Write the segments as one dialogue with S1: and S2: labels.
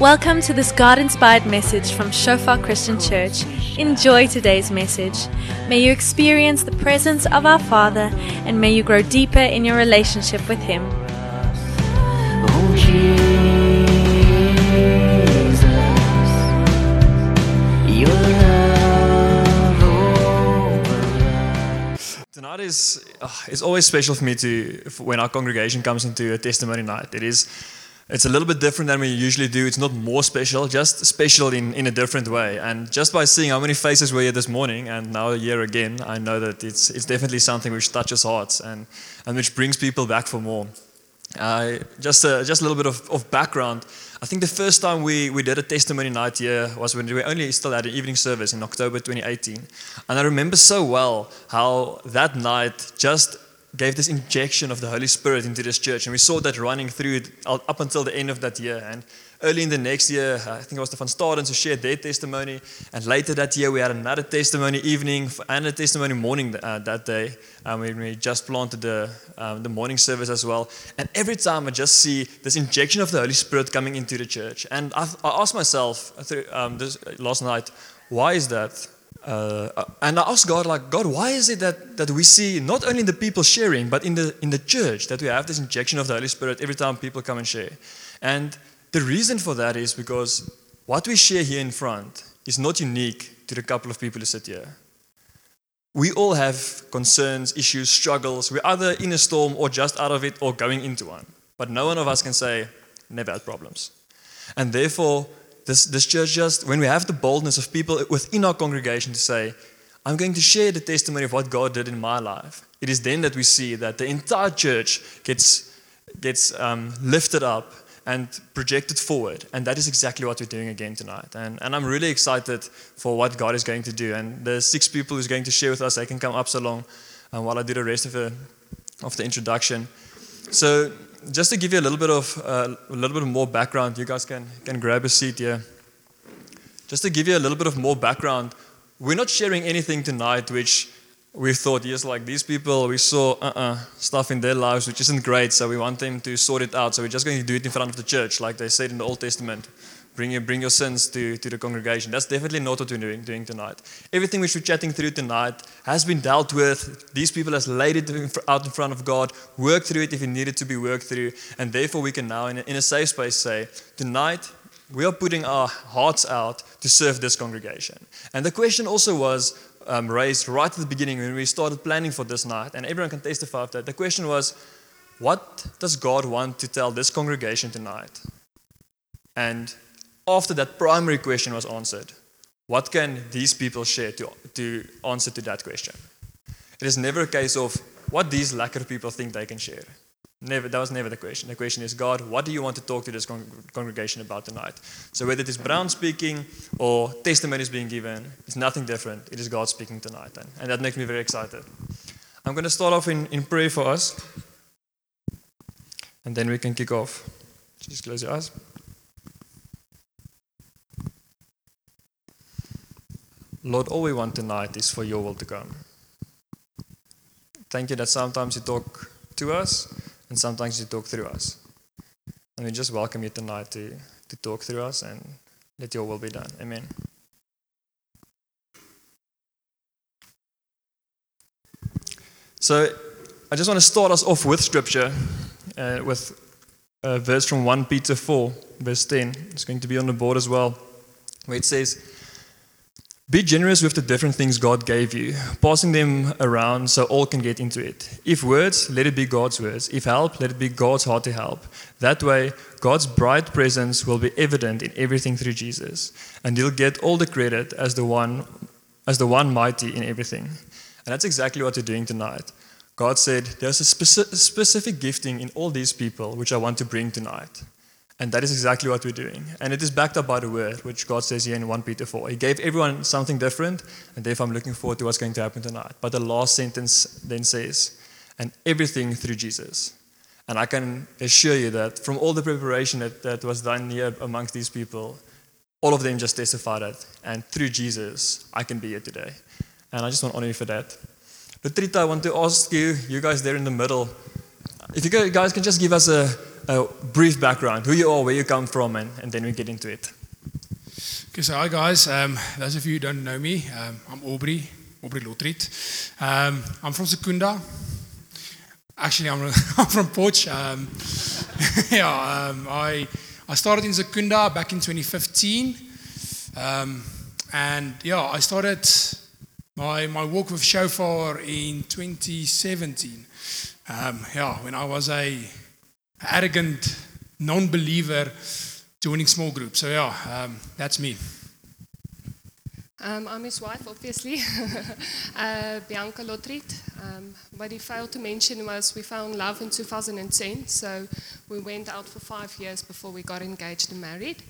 S1: Welcome to this God inspired message from Shofar Christian Church. Enjoy today's message. May you experience the presence of our Father and may you grow deeper in your relationship with Him.
S2: Tonight is uh, always special for me to when our congregation comes into a testimony night. It is it's a little bit different than we usually do. It's not more special, just special in, in a different way. And just by seeing how many faces were here this morning and now here again, I know that it's it's definitely something which touches hearts and, and which brings people back for more. Uh, just a, just a little bit of, of background. I think the first time we, we did a testimony night here was when we only still had an evening service in October 2018. And I remember so well how that night just gave this injection of the Holy Spirit into this church. And we saw that running through up until the end of that year. And early in the next year, I think it was the Van Stadens who shared their testimony. And later that year, we had another testimony evening and a testimony morning uh, that day. Um, when we just planted the, um, the morning service as well. And every time I just see this injection of the Holy Spirit coming into the church. And I, I asked myself uh, um, this, last night, why is that? Uh, and I asked God, like, God, why is it that, that we see not only the people sharing, but in the, in the church that we have this injection of the Holy Spirit every time people come and share? And the reason for that is because what we share here in front is not unique to the couple of people who sit here. We all have concerns, issues, struggles. We're either in a storm or just out of it or going into one. But no one of us can say, never had problems. And therefore, this, this church just, when we have the boldness of people within our congregation to say, I'm going to share the testimony of what God did in my life, it is then that we see that the entire church gets, gets um, lifted up and projected forward. And that is exactly what we're doing again tonight. And, and I'm really excited for what God is going to do. And the six people who's going to share with us, they can come up so long uh, while I do the rest of the, of the introduction. So just to give you a little bit of uh, a little bit more background, you guys can can grab a seat here. Just to give you a little bit of more background, we're not sharing anything tonight which we thought, yes, like these people, we saw uh-uh, stuff in their lives which isn't great, so we want them to sort it out. So we're just going to do it in front of the church, like they said in the Old Testament. Bring your, bring your sins to, to the congregation. That's definitely not what we're doing, doing tonight. Everything which we're chatting through tonight has been dealt with. These people has laid it out in front of God, worked through it if it needed to be worked through, and therefore we can now, in a, in a safe space, say, tonight we are putting our hearts out to serve this congregation. And the question also was um, raised right at the beginning when we started planning for this night, and everyone can testify of that. The question was, what does God want to tell this congregation tonight? And after that primary question was answered, what can these people share to, to answer to that question? It is never a case of what these lacquer people think they can share. Never, that was never the question. The question is, God, what do you want to talk to this con- congregation about tonight? So whether it is Brown speaking or testimonies being given, it's nothing different. It is God speaking tonight. And, and that makes me very excited. I'm going to start off in, in prayer for us, and then we can kick off. Just close your eyes. Lord, all we want tonight is for your will to come. Thank you that sometimes you talk to us and sometimes you talk through us. And we just welcome you tonight to, to talk through us and let your will be done. Amen. So I just want to start us off with scripture, uh, with a verse from 1 Peter 4, verse 10. It's going to be on the board as well, where it says, be generous with the different things God gave you, passing them around so all can get into it. If words, let it be God's words. If help, let it be God's heart to help. That way, God's bright presence will be evident in everything through Jesus, and you'll get all the credit as the one as the one mighty in everything. And that's exactly what we're doing tonight. God said, There's a speci- specific gifting in all these people which I want to bring tonight. And that is exactly what we're doing. And it is backed up by the word, which God says here in 1 Peter 4. He gave everyone something different, and therefore I'm looking forward to what's going to happen tonight. But the last sentence then says, and everything through Jesus. And I can assure you that from all the preparation that, that was done here amongst these people, all of them just testified that. And through Jesus, I can be here today. And I just want to honor you for that. Latrita, I want to ask you, you guys there in the middle, if you guys can just give us a, a brief background, who you are, where you come from, and, and then we get into it.
S3: Okay, so hi guys. Um, those of you who don't know me, um, I'm Aubrey, Aubrey Lotriet. Um, I'm from Secunda. Actually, I'm, I'm from Porch. Um, yeah, um, I, I started in Secunda back in 2015. Um, and yeah, I started my, my walk with Shofar in 2017. Um, yeah, when I was a arrogant non-believer joining small groups. So yeah, um, that's me.
S4: Um, I'm his wife, obviously, uh, Bianca Lotriet. Um, what he failed to mention was we found love in 2010, so we went out for five years before we got engaged and married.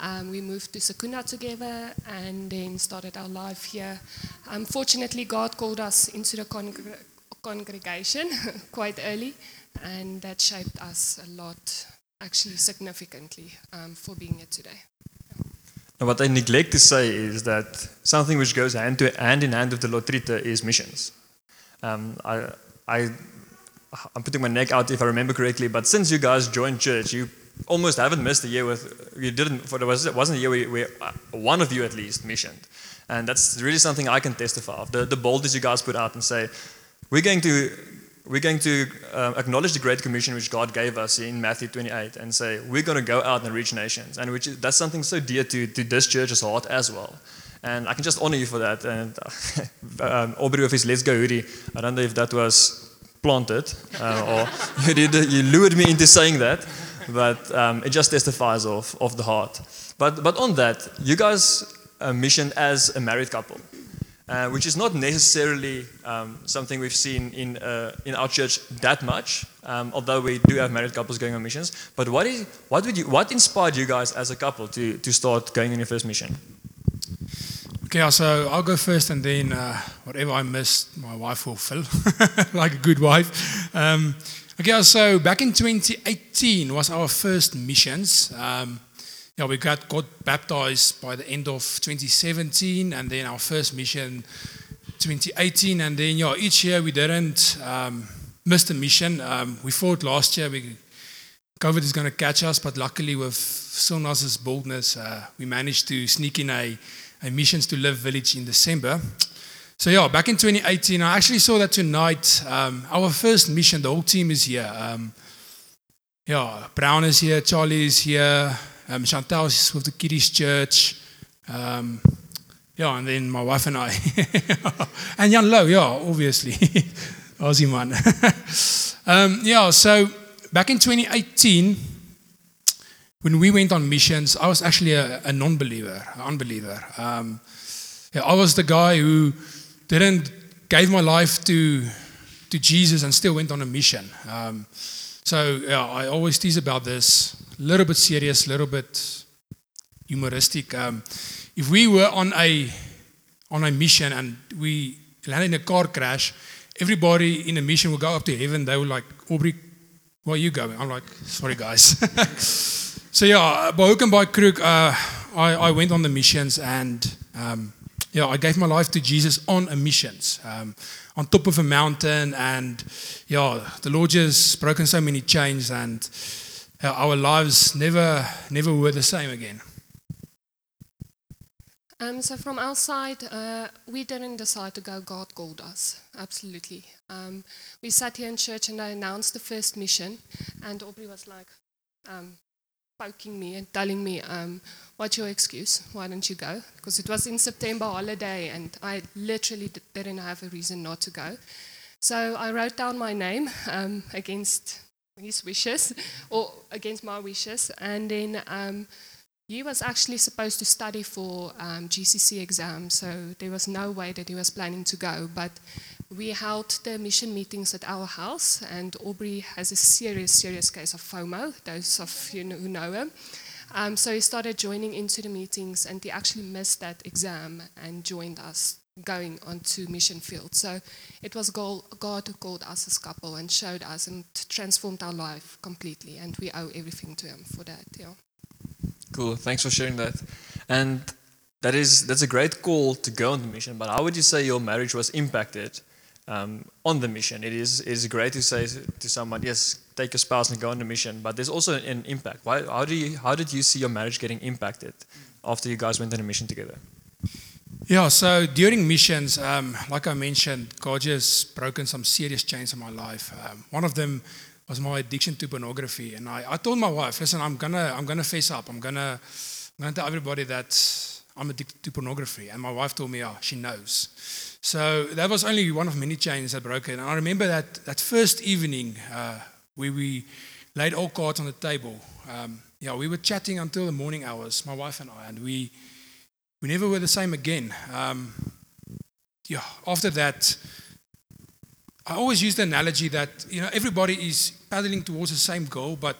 S4: Um, we moved to Secunda together and then started our life here. Unfortunately, God called us into the congr- congregation quite early, and that shaped us a lot, actually significantly, um, for being here today.
S2: Now, what I neglect to say is that something which goes hand, to, hand in hand with the Lotrita is missions. Um, I, I, I'm putting my neck out if I remember correctly, but since you guys joined church, you almost haven't missed a year with, you didn't, for there was, it wasn't a year where, where uh, one of you at least missioned. And that's really something I can testify of. The, the boldness you guys put out and say, we're going to we're going to um, acknowledge the Great Commission which God gave us in Matthew 28 and say, we're going to go out and reach nations. And which is, that's something so dear to, to this church's heart as well. And I can just honor you for that. And um, Aubrey his Let's Go hoodie, I don't know if that was planted uh, or you, did, you lured me into saying that, but um, it just testifies of, of the heart. But, but on that, you guys missioned as a married couple uh, which is not necessarily um, something we've seen in, uh, in our church that much, um, although we do have married couples going on missions. But what, is, what, would you, what inspired you guys as a couple to, to start going on your first mission?
S3: Okay, so I'll go first, and then uh, whatever I missed, my wife will fill, like a good wife. Um, okay, so back in 2018 was our first missions. Um, yeah, we got got baptized by the end of 2017, and then our first mission 2018, and then yeah, each year we didn't um, miss the mission. Um, we thought last year we COVID is going to catch us, but luckily with Silnas's boldness, uh, we managed to sneak in a, a missions to live village in December. So yeah, back in 2018, I actually saw that tonight. Um, our first mission, the whole team is here. Um, yeah, Brown is here, Charlie is here, um, with the Kiddies Church. Um, yeah, and then my wife and I. and Jan Low, yeah, obviously. Aussie man. um, yeah, so back in 2018, when we went on missions, I was actually a, a non believer, an unbeliever. Um, yeah, I was the guy who didn't gave my life to, to Jesus and still went on a mission. Um, so yeah, I always tease about this little bit serious, little bit humoristic. Um, if we were on a on a mission and we landed in a car crash, everybody in the mission will go up to heaven. They were like, Aubrey, where are you going? I'm like, sorry guys. so yeah, by hook and by crook, uh, I, I went on the missions and um, yeah, I gave my life to Jesus on a missions. Um, on top of a mountain and yeah, the Lord just broken so many chains and our lives never, never were the same again.
S4: Um, so from our side, uh, we didn't decide to go. God called us. Absolutely. Um, we sat here in church and I announced the first mission, and Aubrey was like um, poking me and telling me, um, "What's your excuse? Why don't you go?" Because it was in September holiday, and I literally didn't have a reason not to go. So I wrote down my name um, against his wishes or against my wishes. And then um, he was actually supposed to study for um, GCC exam, so there was no way that he was planning to go. But we held the mission meetings at our house, and Aubrey has a serious, serious case of FOMO, those of you who know him. Um, so he started joining into the meetings, and he actually missed that exam and joined us going onto mission field. So it was God who called us as couple and showed us and transformed our life completely, and we owe everything to Him for that. Yeah.
S2: Cool. Thanks for sharing that. And that is that's a great call to go on the mission. But how would you say your marriage was impacted um, on the mission. It is, it is great to say to someone, yes, take your spouse and go on the mission, but there's also an impact. Why, how, do you, how did you see your marriage getting impacted after you guys went on a mission together?
S3: Yeah, so during missions, um, like I mentioned, God has broken some serious chains in my life. Um, one of them was my addiction to pornography, and I, I told my wife, "Listen, I'm gonna, I'm gonna face up. I'm gonna, I'm gonna tell everybody that I'm addicted to pornography." And my wife told me, "Oh, she knows." So that was only one of many chains that broke. And I remember that that first evening, uh, where we laid all cards on the table. Um, yeah, we were chatting until the morning hours, my wife and I, and we we never were the same again. Um, yeah, after that, I always use the analogy that you know everybody is paddling towards the same goal, but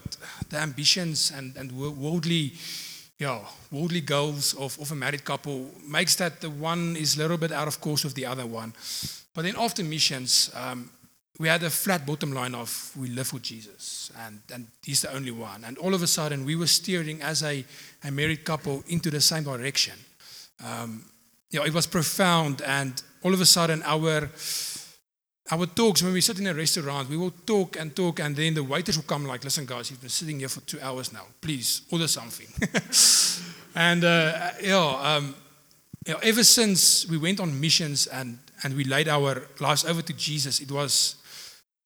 S3: the ambitions and, and worldly, yeah, worldly goals of, of a married couple makes that the one is a little bit out of course with the other one. But then after missions, um, we had a flat bottom line of we live for Jesus and, and he's the only one. And all of a sudden we were steering as a, a married couple into the same direction um, yeah, it was profound. And all of a sudden, our our talks when we sit in a restaurant, we will talk and talk, and then the waiters will come like, "Listen, guys, you've been sitting here for two hours now. Please order something." and uh, yeah, um, yeah, ever since we went on missions and and we laid our lives over to Jesus, it was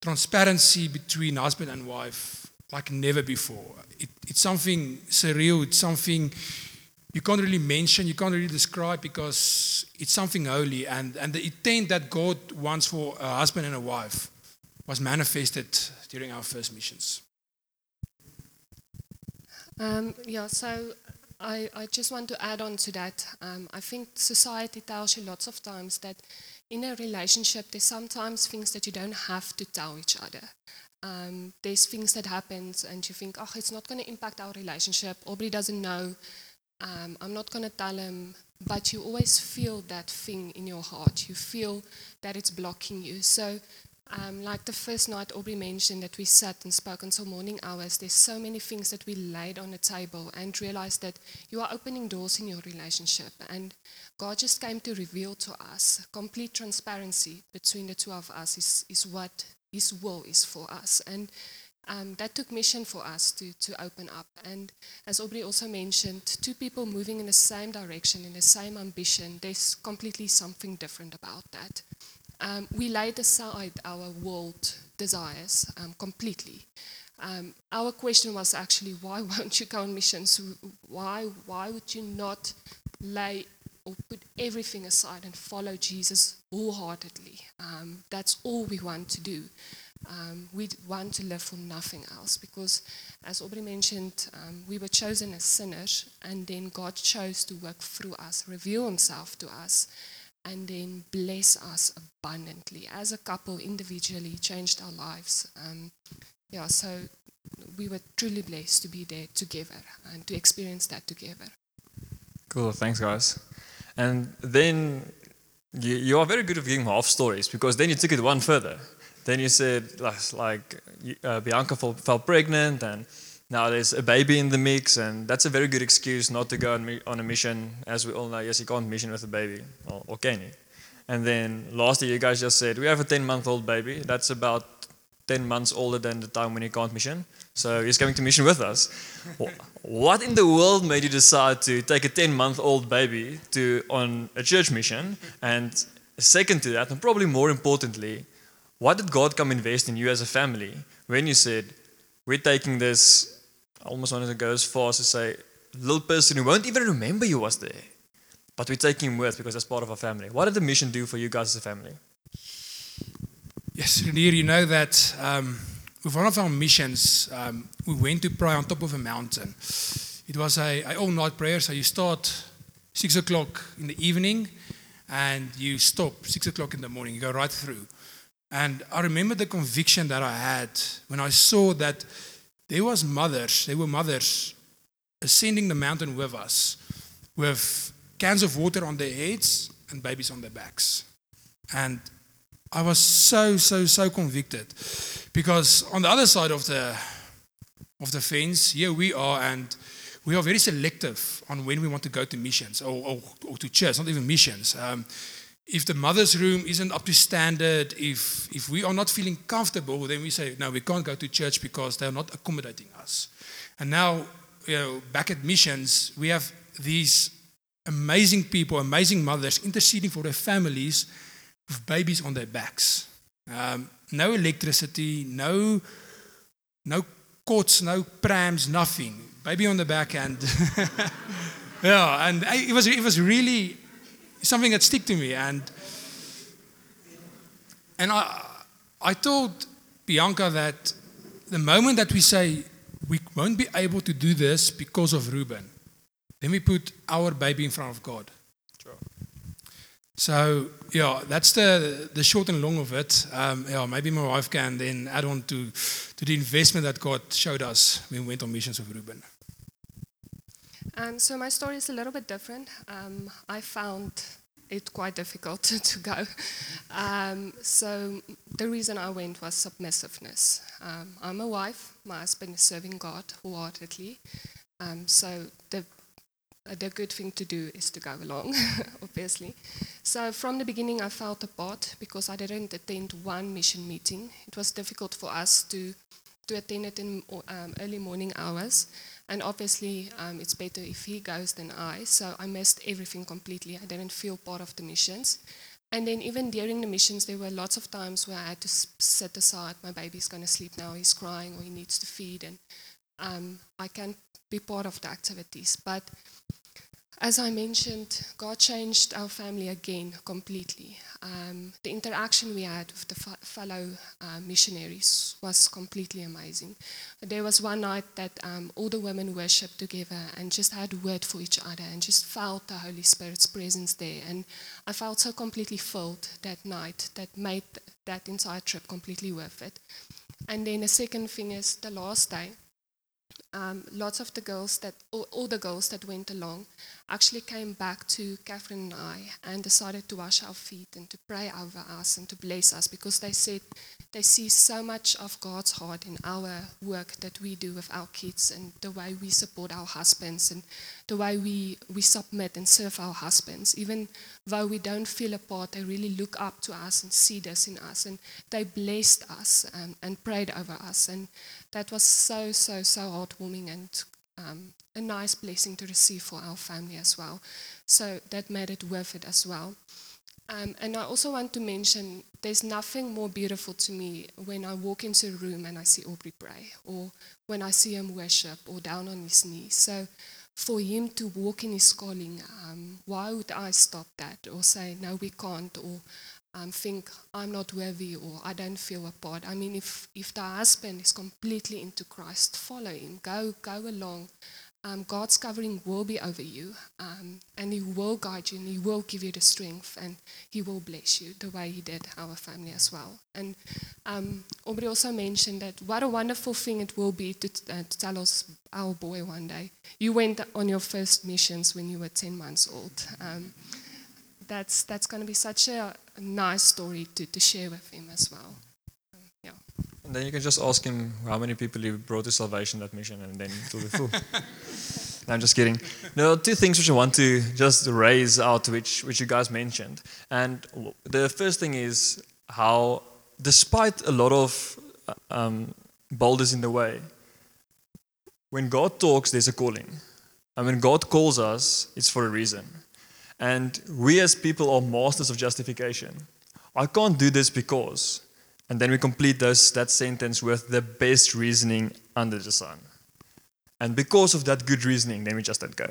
S3: transparency between husband and wife like never before. It, it's something surreal. It's something you can't really mention, you can't really describe because it's something holy. And, and the intent that God wants for a husband and a wife was manifested during our first missions.
S4: Um, yeah, so I, I just want to add on to that. Um, I think society tells you lots of times that in a relationship, there's sometimes things that you don't have to tell each other. Um, there's things that happen and you think, oh, it's not going to impact our relationship. Aubrey doesn't know um, I'm not going to tell him, but you always feel that thing in your heart. You feel that it's blocking you. So, um, like the first night Aubrey mentioned that we sat and spoke until morning hours, there's so many things that we laid on the table and realized that you are opening doors in your relationship. And God just came to reveal to us complete transparency between the two of us is, is what His will is for us. And um, that took mission for us to, to open up. And as Aubrey also mentioned, two people moving in the same direction, in the same ambition, there's completely something different about that. Um, we laid aside our world desires um, completely. Um, our question was actually, why won't you go on missions? Why, why would you not lay or put everything aside and follow Jesus wholeheartedly? Um, that's all we want to do. Um, we want to live for nothing else because, as Aubrey mentioned, um, we were chosen as sinners, and then God chose to work through us, reveal Himself to us, and then bless us abundantly. As a couple, individually, changed our lives. Um, yeah, so we were truly blessed to be there together and to experience that together.
S2: Cool, thanks, guys. And then you, you are very good at giving half stories because then you took it one further. Then you said, like, uh, Bianca fell, pregnant, and now there's a baby in the mix, and that's a very good excuse not to go on, a mission. As we all know, yes, you can't mission with a baby, or, or can you? And then lastly, you guys just said, we have a 10 month old baby. That's about 10 months older than the time when he can't mission. So he's coming to mission with us. what in the world made you decide to take a 10 month old baby to on a church mission? And second to that, and probably more importantly, why did God come invest in you as a family when you said, We're taking this, I almost wanted to go as far as to say, little person who won't even remember you was there, but we're taking him with because that's part of our family. What did the mission do for you guys as a family?
S3: Yes, Renier, you know that um, with one of our missions, um, we went to pray on top of a mountain. It was a, a all night prayer, so you start six o'clock in the evening and you stop six o'clock in the morning. You go right through. And I remember the conviction that I had when I saw that there was mothers, there were mothers ascending the mountain with us with cans of water on their heads and babies on their backs. And I was so, so, so convicted because on the other side of the of the fence, here we are, and we are very selective on when we want to go to missions or, or, or to church, not even missions. Um, if the mother's room isn't up to standard, if if we are not feeling comfortable, then we say no, we can't go to church because they're not accommodating us. And now, you know, back at missions, we have these amazing people, amazing mothers interceding for their families with babies on their backs. Um, no electricity, no no cots, no prams, nothing. Baby on the back and yeah, and it was it was really something that stick to me and and I I told Bianca that the moment that we say we won't be able to do this because of Ruben, then we put our baby in front of God. So yeah, that's the the short and long of it. Um, yeah, maybe my wife can then add on to to the investment that God showed us when we went on missions with Ruben.
S4: Um, so my story is a little bit different. Um, I found it quite difficult to go. Um, so the reason I went was submissiveness. Um, I'm a wife. My husband is serving God wholeheartedly. Um, so the the good thing to do is to go along, obviously. So from the beginning, I felt apart because I didn't attend one mission meeting. It was difficult for us to to attend it in um, early morning hours. And obviously, um, it's better if he goes than I. So I missed everything completely. I didn't feel part of the missions. And then even during the missions, there were lots of times where I had to sit aside. My baby's going to sleep now. He's crying or he needs to feed. And um, I can't be part of the activities. But as I mentioned, God changed our family again completely. Um, the interaction we had with the fellow uh, missionaries was completely amazing. There was one night that um, all the women worshipped together and just had word for each other and just felt the Holy Spirit's presence there. And I felt so completely filled that night that made that entire trip completely worth it. And then the second thing is the last day. Um, lots of the girls that, all, all the girls that went along, actually came back to Catherine and I and decided to wash our feet and to pray over us and to bless us because they said they see so much of God's heart in our work that we do with our kids and the way we support our husbands and the way we, we submit and serve our husbands. Even though we don't feel a part, they really look up to us and see this in us. And they blessed us and, and prayed over us. And that was so, so, so heartwarming and um, a nice blessing to receive for our family as well. So that made it worth it as well. Um, and I also want to mention there's nothing more beautiful to me when I walk into a room and I see Aubrey pray, or when I see him worship, or down on his knees. So for him to walk in his calling, um, why would I stop that or say, no, we can't, or um, think I'm not worthy or I don't feel a part? I mean, if, if the husband is completely into Christ, follow him, go, go along. Um, God's covering will be over you, um, and He will guide you, and He will give you the strength, and He will bless you the way He did our family as well. And um, Aubrey also mentioned that what a wonderful thing it will be to, uh, to tell us our boy one day. You went on your first missions when you were 10 months old. Um, that's that's going to be such a nice story to, to share with him as well. Um, yeah.
S2: And then you can just ask him how many people he brought to salvation that mission, and then it'll be full. no, I'm just kidding. No, two things which I want to just raise out, which which you guys mentioned, and the first thing is how, despite a lot of uh, um, boulders in the way, when God talks, there's a calling, and when God calls us, it's for a reason, and we as people are masters of justification. I can't do this because and then we complete those, that sentence with the best reasoning under the sun. And because of that good reasoning, then we just let go.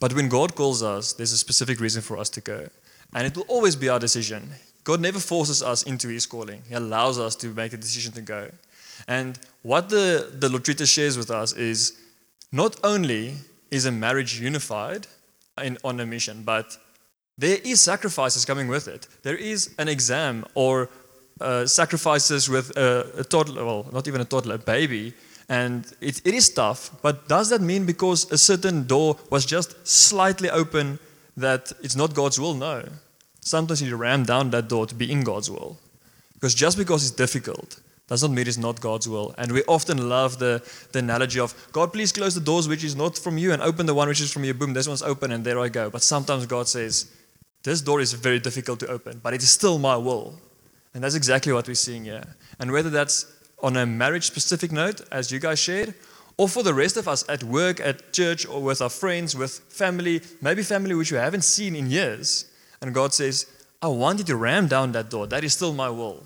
S2: But when God calls us, there's a specific reason for us to go. And it will always be our decision. God never forces us into his calling, He allows us to make a decision to go. And what the, the Lotrita shares with us is not only is a marriage unified in, on a mission, but there is sacrifices coming with it. There is an exam or uh, sacrifices with a, a toddler, well, not even a toddler, a baby, and it, it is tough. But does that mean because a certain door was just slightly open that it's not God's will? No. Sometimes you ram down that door to be in God's will. Because just because it's difficult does not mean it's not God's will. And we often love the, the analogy of God, please close the doors which is not from you and open the one which is from you. Boom, this one's open and there I go. But sometimes God says, this door is very difficult to open, but it is still my will. And that's exactly what we're seeing here. And whether that's on a marriage specific note, as you guys shared, or for the rest of us at work, at church, or with our friends, with family, maybe family which we haven't seen in years. And God says, I want you to ram down that door. That is still my will.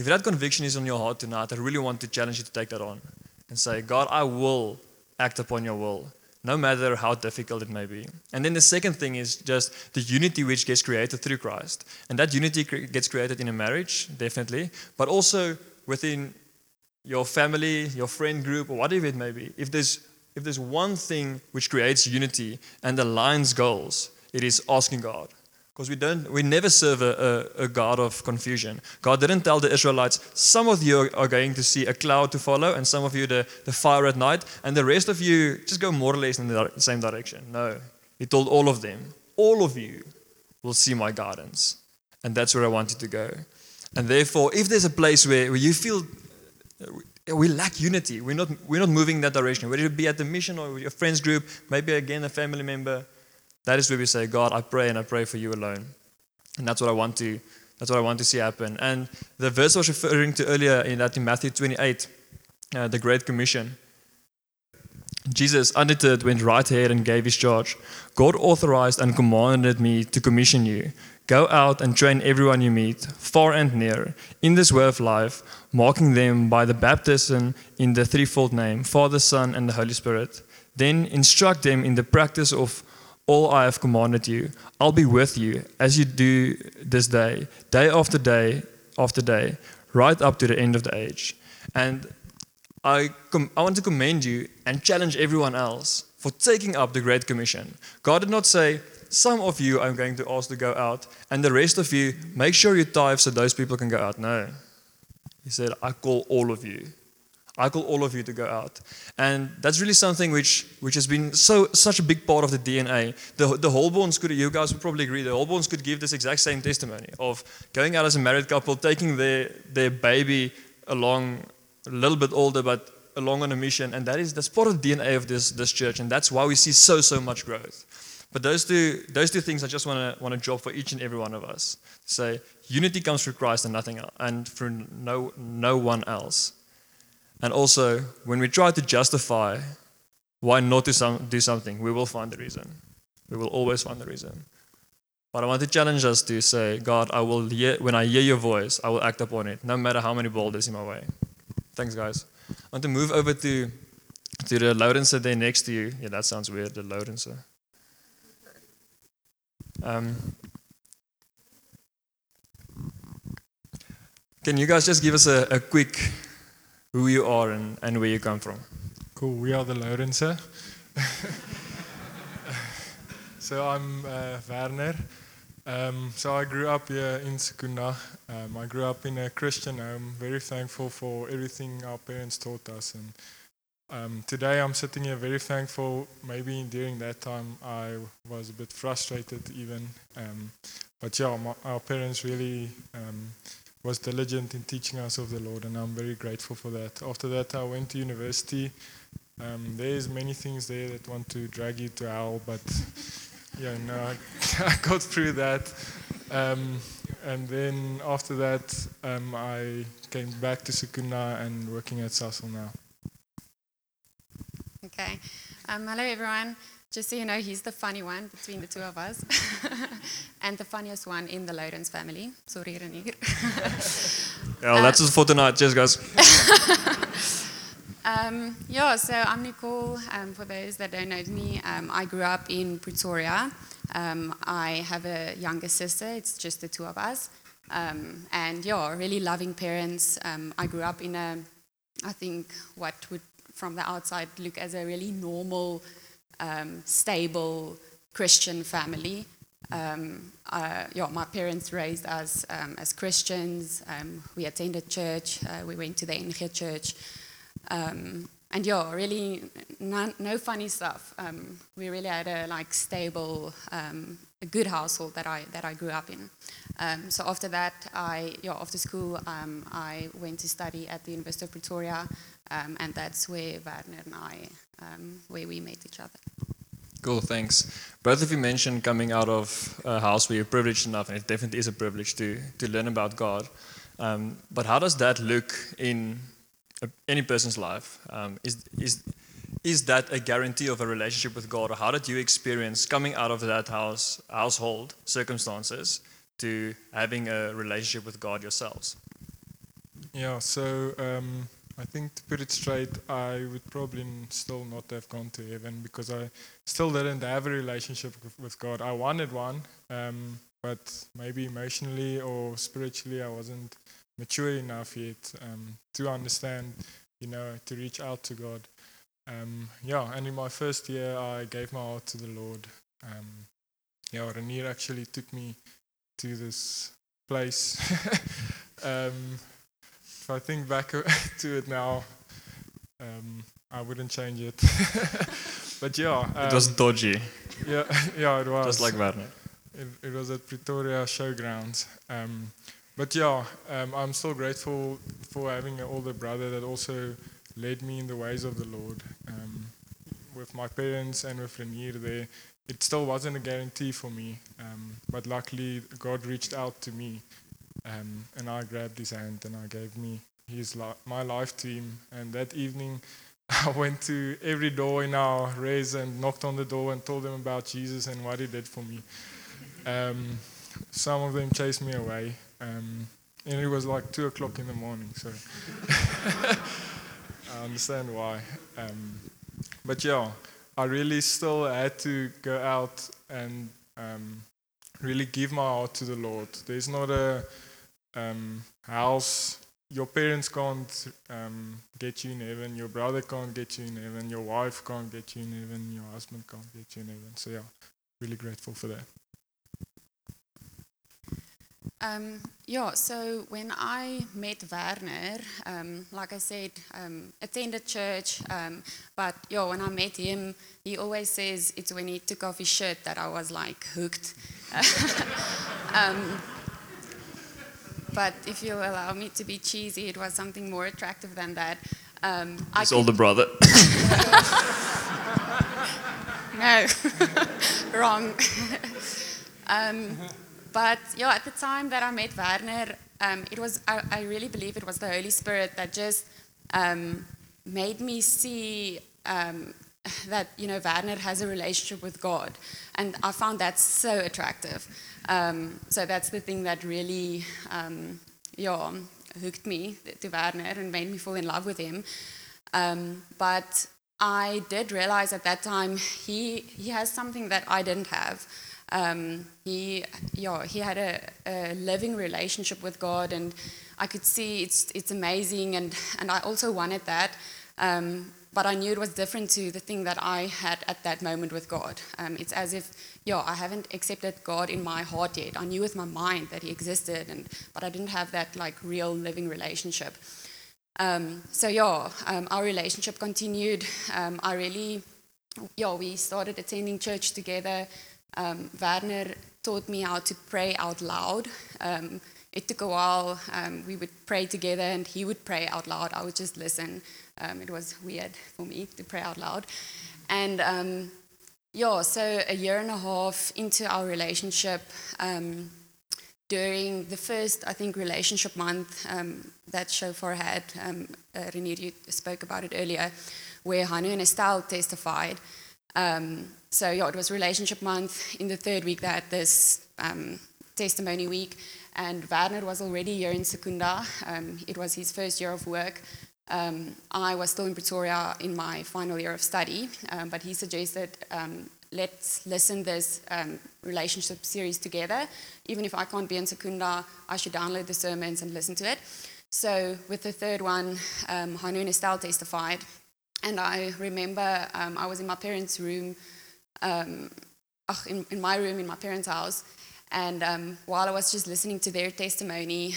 S2: If that conviction is on your heart tonight, I really want to challenge you to take that on and say, God, I will act upon your will, no matter how difficult it may be. And then the second thing is just the unity which gets created through Christ. And that unity gets created in a marriage, definitely, but also within your family, your friend group, or whatever it may be. If there's, if there's one thing which creates unity and aligns goals, it is asking God. Because we don't, we never serve a, a, a, God of confusion. God didn't tell the Israelites, some of you are going to see a cloud to follow, and some of you the, the fire at night, and the rest of you just go more or less in the same direction. No. He told all of them, all of you will see my gardens. And that's where I wanted to go. And therefore, if there's a place where, where you feel uh, we lack unity, we're not, we're not moving in that direction, whether it be at the mission or your friends group, maybe again a family member, that is where we say, God, I pray and I pray for you alone. And that's what I want to, that's what I want to see happen. And the verse I was referring to earlier in that in Matthew 28, uh, the Great Commission. Jesus, undeterred, went right ahead and gave his charge. God authorized and commanded me to commission you. Go out and train everyone you meet, far and near, in this way of life, marking them by the baptism in the threefold name Father, Son, and the Holy Spirit. Then instruct them in the practice of all I have commanded you. I'll be with you as you do this day, day after day after day, right up to the end of the age. And I, com- I want to commend you and challenge everyone else for taking up the Great Commission. God did not say, Some of you I'm going to ask to go out, and the rest of you, make sure you tithe so those people can go out. No. He said, I call all of you. I call all of you to go out. And that's really something which, which has been so such a big part of the DNA. The, the Holborns could, you guys would probably agree, the Holborns could give this exact same testimony of going out as a married couple, taking their, their baby along, a little bit older, but along on a mission. And that is, that's part of the DNA of this, this church. And that's why we see so, so much growth. But those two, those two things I just want to want to drop for each and every one of us. Say unity comes through Christ and nothing else, and through no no one else. And also, when we try to justify why not to some, do something, we will find the reason. We will always find the reason. But I want to challenge us to say, God, I will hear, when I hear your voice, I will act upon it, no matter how many boulders in my way. Thanks, guys. I want to move over to to the Lorenzer there next to you. Yeah, that sounds weird, the Lorenzer. Um, can you guys just give us a, a quick who you are and, and where you come from?
S5: Cool, we are the Lorenzer. so I'm uh, Werner. Um, so I grew up here in Secunda. Um, I grew up in a Christian home. Very thankful for everything our parents taught us. And um, today I'm sitting here very thankful. Maybe during that time I was a bit frustrated even. Um, but yeah, my, our parents really um, was diligent in teaching us of the Lord, and I'm very grateful for that. After that, I went to university. Um, there's many things there that want to drag you to hell, but yeah, no, I, got through that. Um, and then after that, um, I came back to Secunda and working at Sasol now.
S6: Okay. Um, hello, everyone. Just so you know, he's the funny one between the two of us, and the funniest one in the Loudens family. Sorry, Renier.
S2: Yeah, well, that's it for tonight. Cheers, guys.
S6: um, yeah, so I'm Nicole. Um, for those that don't know me, um, I grew up in Pretoria. Um, I have a younger sister. It's just the two of us. Um, and yeah, really loving parents. Um, I grew up in a, I think, what would from the outside look as a really normal, um, stable Christian family. Um, uh, yeah, my parents raised us um, as Christians. Um, we attended church. Uh, we went to the NG church. Um, and yeah, really no, no funny stuff. We really had a like stable, a good household that I that I grew up in. Um, so after that, I yeah after school um, I went to study at the University of Pretoria, um, and that's where Werner and I um, where we met each other.
S2: Cool, thanks. Both of you mentioned coming out of a house where you're privileged enough, and it definitely is a privilege to, to learn about God. Um, but how does that look in a, any person's life? Um, is, is, is that a guarantee of a relationship with God, or how did you experience coming out of that house, household circumstances to having a relationship with God yourselves?
S5: Yeah, so um, I think to put it straight, I would probably still not have gone to heaven because I still didn't have a relationship with, God. I wanted one, um, but maybe emotionally or spiritually, I wasn't mature enough yet um, to understand, you know, to reach out to God. Um, yeah, and in my first year, I gave my heart to the Lord. Um, yeah, Renier actually took me to this place. if I think back to it now, um, I wouldn't change it. but yeah, um,
S2: it was dodgy,
S5: yeah, yeah, it was.
S2: just like Werner.
S5: It, it was at Pretoria Showgrounds. Um, but yeah, um, I'm still grateful for having an older brother that also led me in the ways of the Lord. Um, with my parents and with Renier there, it still wasn't a guarantee for me. Um, but luckily, God reached out to me, um, and I grabbed his hand and I gave me his li- my life to him. And that evening, I went to every door in our race and knocked on the door and told them about Jesus and what he did for me. Um, some of them chased me away, um, and it was like two o'clock in the morning. So I understand why. Um, but yeah, I really still had to go out and um, really give my heart to the Lord. There's not a um, house. Your parents can't um, get you in heaven. Your brother can't get you in heaven. Your wife can't get you in heaven. Your husband can't get you in heaven. So yeah, really grateful for that.
S6: Um, yeah, so when I met Werner, um, like I said, um, attended church, um, but yeah, when I met him, he always says it's when he took off his shirt that I was like hooked. but if you allow me to be cheesy, it was something more attractive than that. Um, I
S2: His older brother.
S6: No, wrong. um, but yeah, at the time that I met Werner, um, it was I, I really believe it was the Holy Spirit that just um, made me see um, that you know Werner has a relationship with God, and I found that so attractive. Um, so that's the thing that really um, yeah hooked me to Werner and made me fall in love with him. Um, but I did realize at that time he he has something that I didn't have. Um, he yeah he had a, a living relationship with God, and I could see it's it's amazing, and and I also wanted that. Um, but I knew it was different to the thing that I had at that moment with God. Um, it's as if, yeah, I haven't accepted God in my heart yet. I knew with my mind that He existed, and but I didn't have that like real living relationship. Um, so yeah, um, our relationship continued. Um, I really, yeah, we started attending church together. Um, Werner taught me how to pray out loud. Um, it took a while. Um, we would pray together, and he would pray out loud. I would just listen. Um, it was weird for me to pray out loud, and um, yeah, so a year and a half into our relationship. Um, during the first, I think, relationship month um, that Shofar had, um, uh, you spoke about it earlier, where Hanu and Estelle testified. Um, so, yeah, it was relationship month. In the third week, had this um, testimony week, and Werner was already here in Secunda. Um, it was his first year of work. Um, I was still in Pretoria in my final year of study, um, but he suggested um, let's listen this um, relationship series together. Even if I can't be in Secunda, I should download the sermons and listen to it. So with the third one, um, and Estelle testified, and I remember um, I was in my parents' room, um, in, in my room in my parents' house, and while I was just listening to their testimony,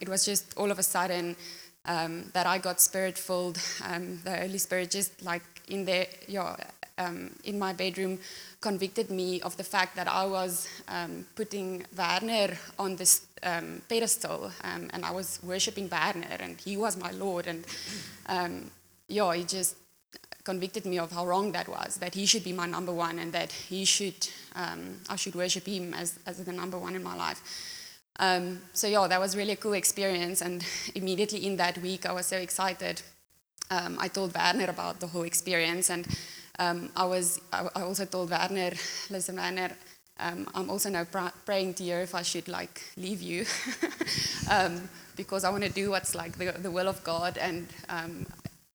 S6: it was just all of a sudden um, that I got spirit filled. Um, the Holy Spirit just like in there, yeah, um, in my bedroom, convicted me of the fact that I was um, putting Werner on this um, pedestal, um, and I was worshiping Werner, and he was my Lord, and yeah, he just convicted me of how wrong that was. That he should be my number one, and that he should I should worship him as as the number one in my life. Um, so yeah, that was really a cool experience, and immediately in that week, I was so excited. Um, I told Werner about the whole experience, and um, I was I, also told Werner, listen, Werner, um, I'm also now pra- praying to you if I should like leave you, um, because I want to do what's like the, the will of God, and um,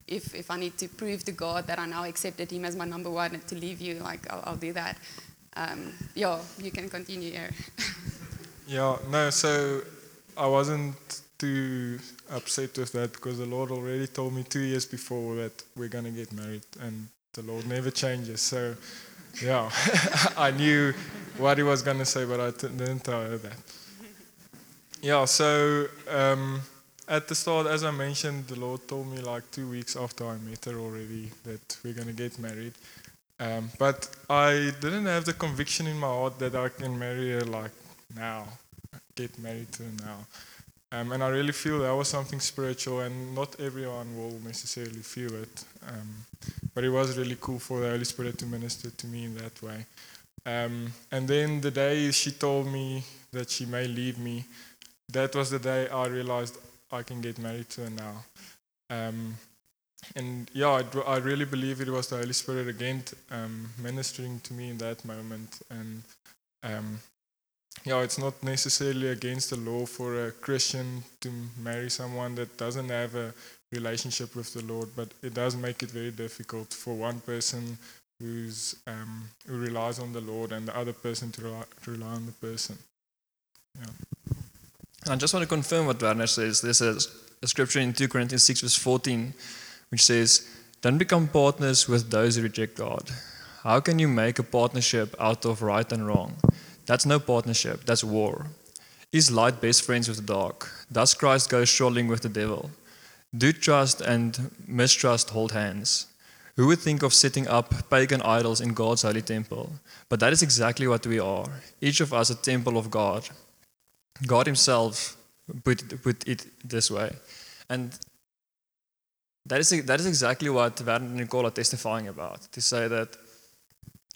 S6: if if I need to prove to God that I now accepted Him as my number one and to leave you, like I'll, I'll do that. Yeah, you can continue here.
S5: Yeah, no, so I wasn't too upset with that because the Lord already told me two years before that we're going to get married and the Lord never changes. So, yeah, I knew what He was going to say, but I t- didn't tell her that. Yeah, so um, at the start, as I mentioned, the Lord told me like two weeks after I met her already that we're going to get married. Um, but I didn't have the conviction in my heart that I can marry her like now, get married to now. Um, and I really feel that was something spiritual, and not everyone will necessarily feel it. Um, but it was really cool for the Holy Spirit to minister to me in that way. Um, and then the day she told me that she may leave me, that was the day I realized I can get married to her now. Um, and yeah, I, d- I really believe it was the Holy Spirit again um, ministering to me in that moment. And um, yeah, it's not necessarily against the law for a Christian to marry someone that doesn't have a relationship with the Lord, but it does make it very difficult for one person who's um, who relies on the Lord and the other person to rely, to rely on the person.
S2: I just want to confirm what Werner says. There's a, a scripture in 2 Corinthians 6, verse 14, which says, Don't become partners with those who reject God. How can you make a partnership out of right and wrong? That's no partnership, that's war. Is light best friends with the dark? Does Christ go strolling with the devil? Do trust and mistrust hold hands? Who would think of setting up pagan idols in God's holy temple? But that is exactly what we are. Each of us a temple of God. God Himself put, put it this way. And that is, that is exactly what Werner and Nicole are testifying about. To say that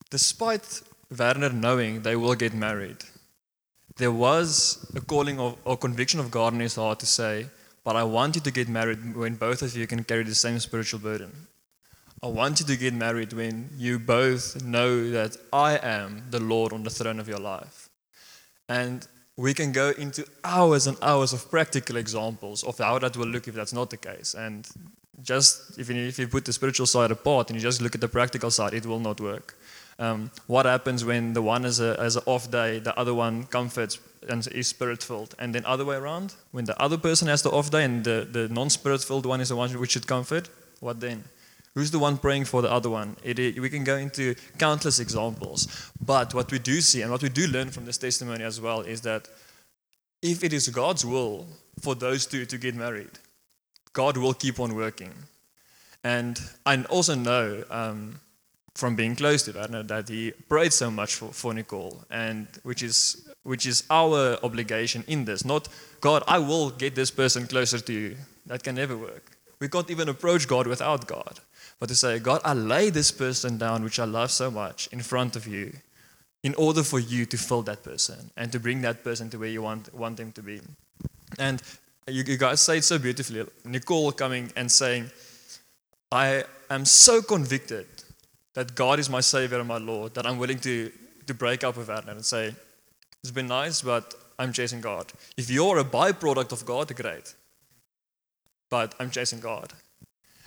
S2: despite Werner knowing they will get married, there was a calling of, or conviction of God in his heart to say, But I want you to get married when both of you can carry the same spiritual burden. I want you to get married when you both know that I am the Lord on the throne of your life. And we can go into hours and hours of practical examples of how that will look if that's not the case. And just if you, if you put the spiritual side apart and you just look at the practical side, it will not work. Um, what happens when the one has, a, has an off day, the other one comforts and is spirit filled, and then other way around? When the other person has the off day and the, the non spirit filled one is the one which should comfort, what then? Who's the one praying for the other one? It, it, we can go into countless examples. But what we do see and what we do learn from this testimony as well is that if it is God's will for those two to get married, God will keep on working. And I also know um, from being close to Werner that he prayed so much for, for Nicole, and which is which is our obligation in this. Not God, I will get this person closer to you. That can never work. We can't even approach God without God. But to say, God, I lay this person down, which I love so much, in front of you, in order for you to fill that person and to bring that person to where you want, want them to be. And you, you guys say it so beautifully. Nicole coming and saying, I am so convicted that God is my Savior and my Lord that I'm willing to, to break up with Werner and say, It's been nice, but I'm chasing God. If you're a byproduct of God, great. But I'm chasing God.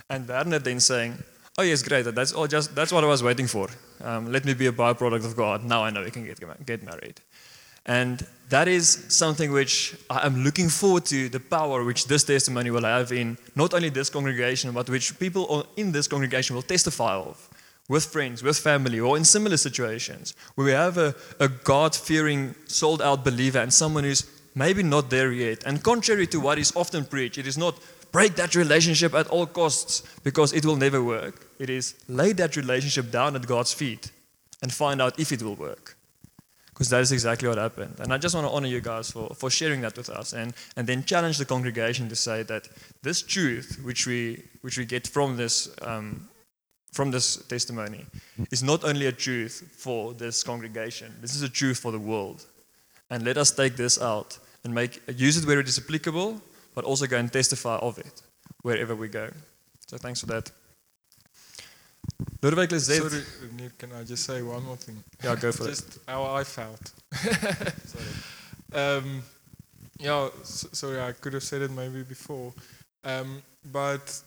S2: And Werner then saying, Oh, yes, great. That's, all just, that's what I was waiting for. Um, let me be a byproduct of God. Now I know we can get, get married. And that is something which I am looking forward to the power which this testimony will have in not only this congregation, but which people in this congregation will testify of with friends, with family, or in similar situations where we have a, a God fearing, sold out believer and someone who's maybe not there yet. And contrary to what is often preached, it is not break that relationship at all costs because it will never work. It is lay that relationship down at God's feet and find out if it will work. Because that is exactly what happened. And I just want to honor you guys for, for sharing that with us and, and then challenge the congregation to say that this truth, which we, which we get from this, um, from this testimony is not only a truth for this congregation, this is a truth for the world. And let us take this out and make use it where it is applicable, but also go and testify of it wherever we go. So thanks for that. Lodewijk, let's
S5: Sorry, Nick, can I just say one more thing?
S2: Yeah, go for it.
S5: just how I felt. um, yeah, s- sorry, I could have said it maybe before, um, but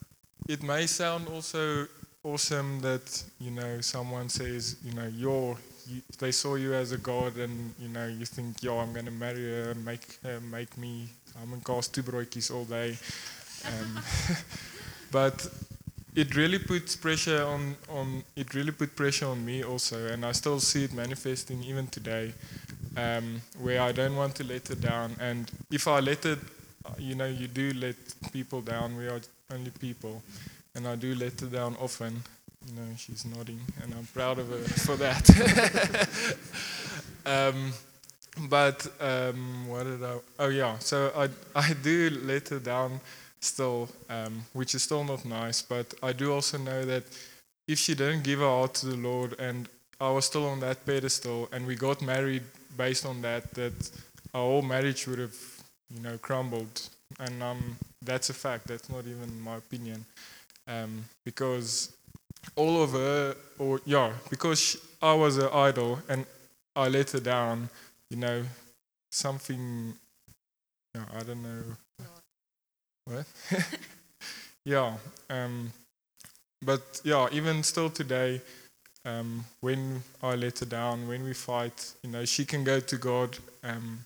S5: it may sound also awesome that you know someone says you know you're you, they saw you as a god and you know you think yo I'm gonna marry her make her make me I'm in cast two broodjies all day, um, but it really puts pressure on, on it really put pressure on me also and I still see it manifesting even today um, where I don't want to let it down. And if I let it you know you do let people down we are only people and I do let her down often you know she's nodding and I'm proud of her for that um, but um, what did I oh yeah so I, I do let her down still, um, which is still not nice. But I do also know that if she didn't give her heart to the Lord and I was still on that pedestal and we got married based on that, that our whole marriage would have, you know, crumbled. And um, that's a fact. That's not even my opinion. Um, because all of her, or yeah, because she, I was her idol and I let her down, you know, something, yeah, I don't know. What? yeah. Um, but yeah, even still today, um, when I let her down, when we fight, you know, she can go to God. Um,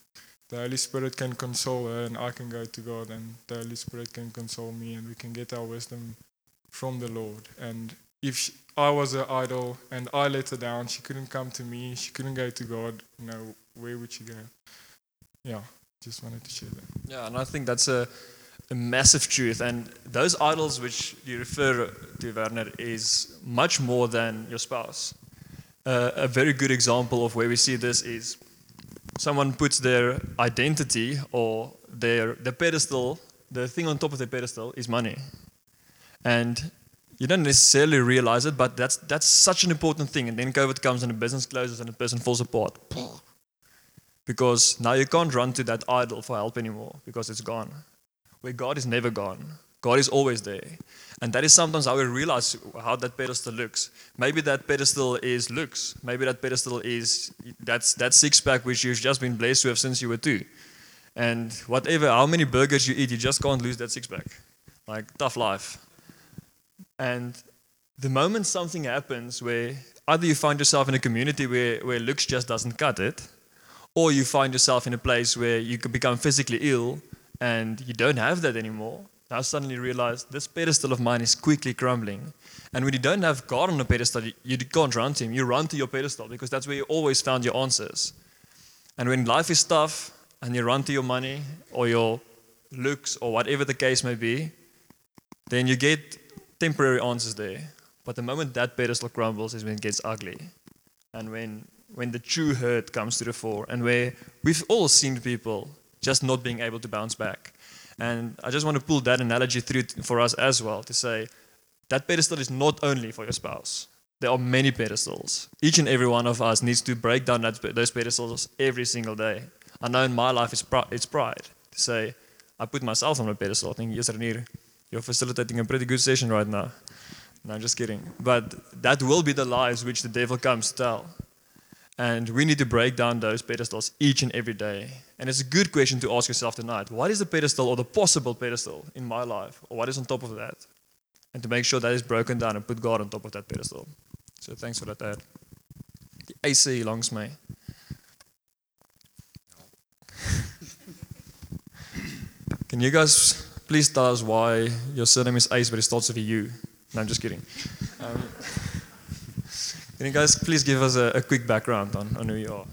S5: the Holy Spirit can console her, and I can go to God, and the Holy Spirit can console me, and we can get our wisdom from the Lord. And if I was her idol and I let her down, she couldn't come to me, she couldn't go to God. You know, where would she go? Yeah, just wanted to share that.
S2: Yeah, and I think that's a, a massive truth. And those idols which you refer to, Werner, is much more than your spouse. Uh, a very good example of where we see this is someone puts their identity or their the pedestal, the thing on top of the pedestal is money. And you don't necessarily realize it, but that's that's such an important thing. And then COVID comes and the business closes and the person falls apart. Because now you can't run to that idol for help anymore because it's gone. Where God is never gone. God is always there. And that is sometimes how we realize how that pedestal looks. Maybe that pedestal is looks. Maybe that pedestal is that's that six pack which you've just been blessed with since you were two. And whatever, how many burgers you eat, you just can't lose that six pack. Like tough life. And the moment something happens where either you find yourself in a community where, where looks just doesn't cut it, or you find yourself in a place where you could become physically ill and you don't have that anymore, now suddenly realize this pedestal of mine is quickly crumbling. And when you don't have God on the pedestal, you, you can't run to Him. You run to your pedestal because that's where you always found your answers. And when life is tough and you run to your money or your looks or whatever the case may be, then you get temporary answers there. But the moment that pedestal crumbles is when it gets ugly. And when, when the true hurt comes to the fore, and where we've all seen people just not being able to bounce back. And I just want to pull that analogy through for us as well to say that pedestal is not only for your spouse. There are many pedestals. Each and every one of us needs to break down that, those pedestals every single day. I know in my life it's, pri- it's pride to say, I put myself on a pedestal. I think, yes, Renier, you're facilitating a pretty good session right now. No, I'm just kidding. But that will be the lies which the devil comes to tell. And we need to break down those pedestals each and every day. And it's a good question to ask yourself tonight what is the pedestal or the possible pedestal in my life? Or what is on top of that? And to make sure that is broken down and put God on top of that pedestal. So thanks for that, Dad. The AC langs my. Can you guys please tell us why your surname is Ace but it starts with a U? No, I'm just kidding. Um, can you guys please give us a, a quick background on, on who you are?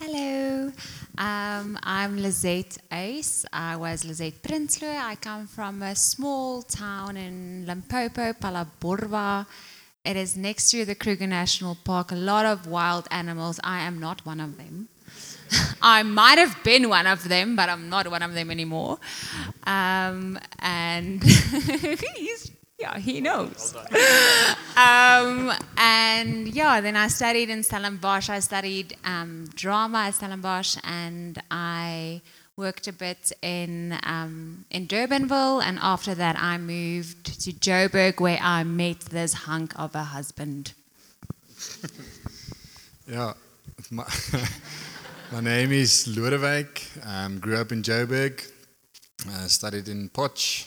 S7: Hello, um, I'm Lizette Uys. I was Lizette Prinsloo. I come from a small town in Limpopo, Phalaborwa. It is next to the Kruger National Park. A lot of wild animals. I am not one of them. I might have been one of them, but I'm not one of them anymore. Um, and he's, Yeah, he knows. um, and yeah, then I studied in Stellenbosch. I studied um, drama at Stellenbosch, and I worked a bit in um, in Durbanville. And after that, I moved to Joburg, where I met this hunk of a husband.
S8: Yeah, my, name is Lodewijk. Um, grew up in Joburg. Uh, studied in Potch.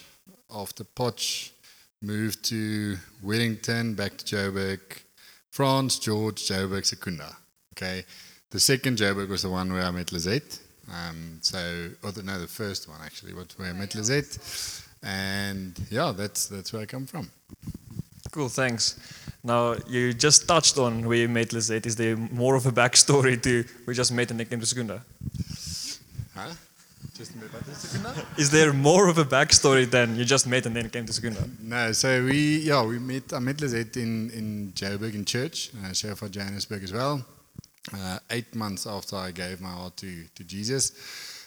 S8: After Potch, moved to Wellington, back to Joburg, France, George, Joburg, Secunda. Okay, the second Joburg was the one where I met Lizette. Um, so, or the, no, the first one actually, what where I met Lizette. And yeah, that's that's where I come from.
S2: Cool, thanks. Now, you just touched on where you met Lizette. Is there more of a backstory to we just met and then came to Secunda?
S8: Huh? Just met by Secunda?
S2: Is there more of a backstory than you just met and then came to Secunda?
S8: No, so we yeah we met. I met Lizette in in Joburg in church, uh, Shofar Johannesburg as well. Uh, eight months after I gave my heart to to Jesus,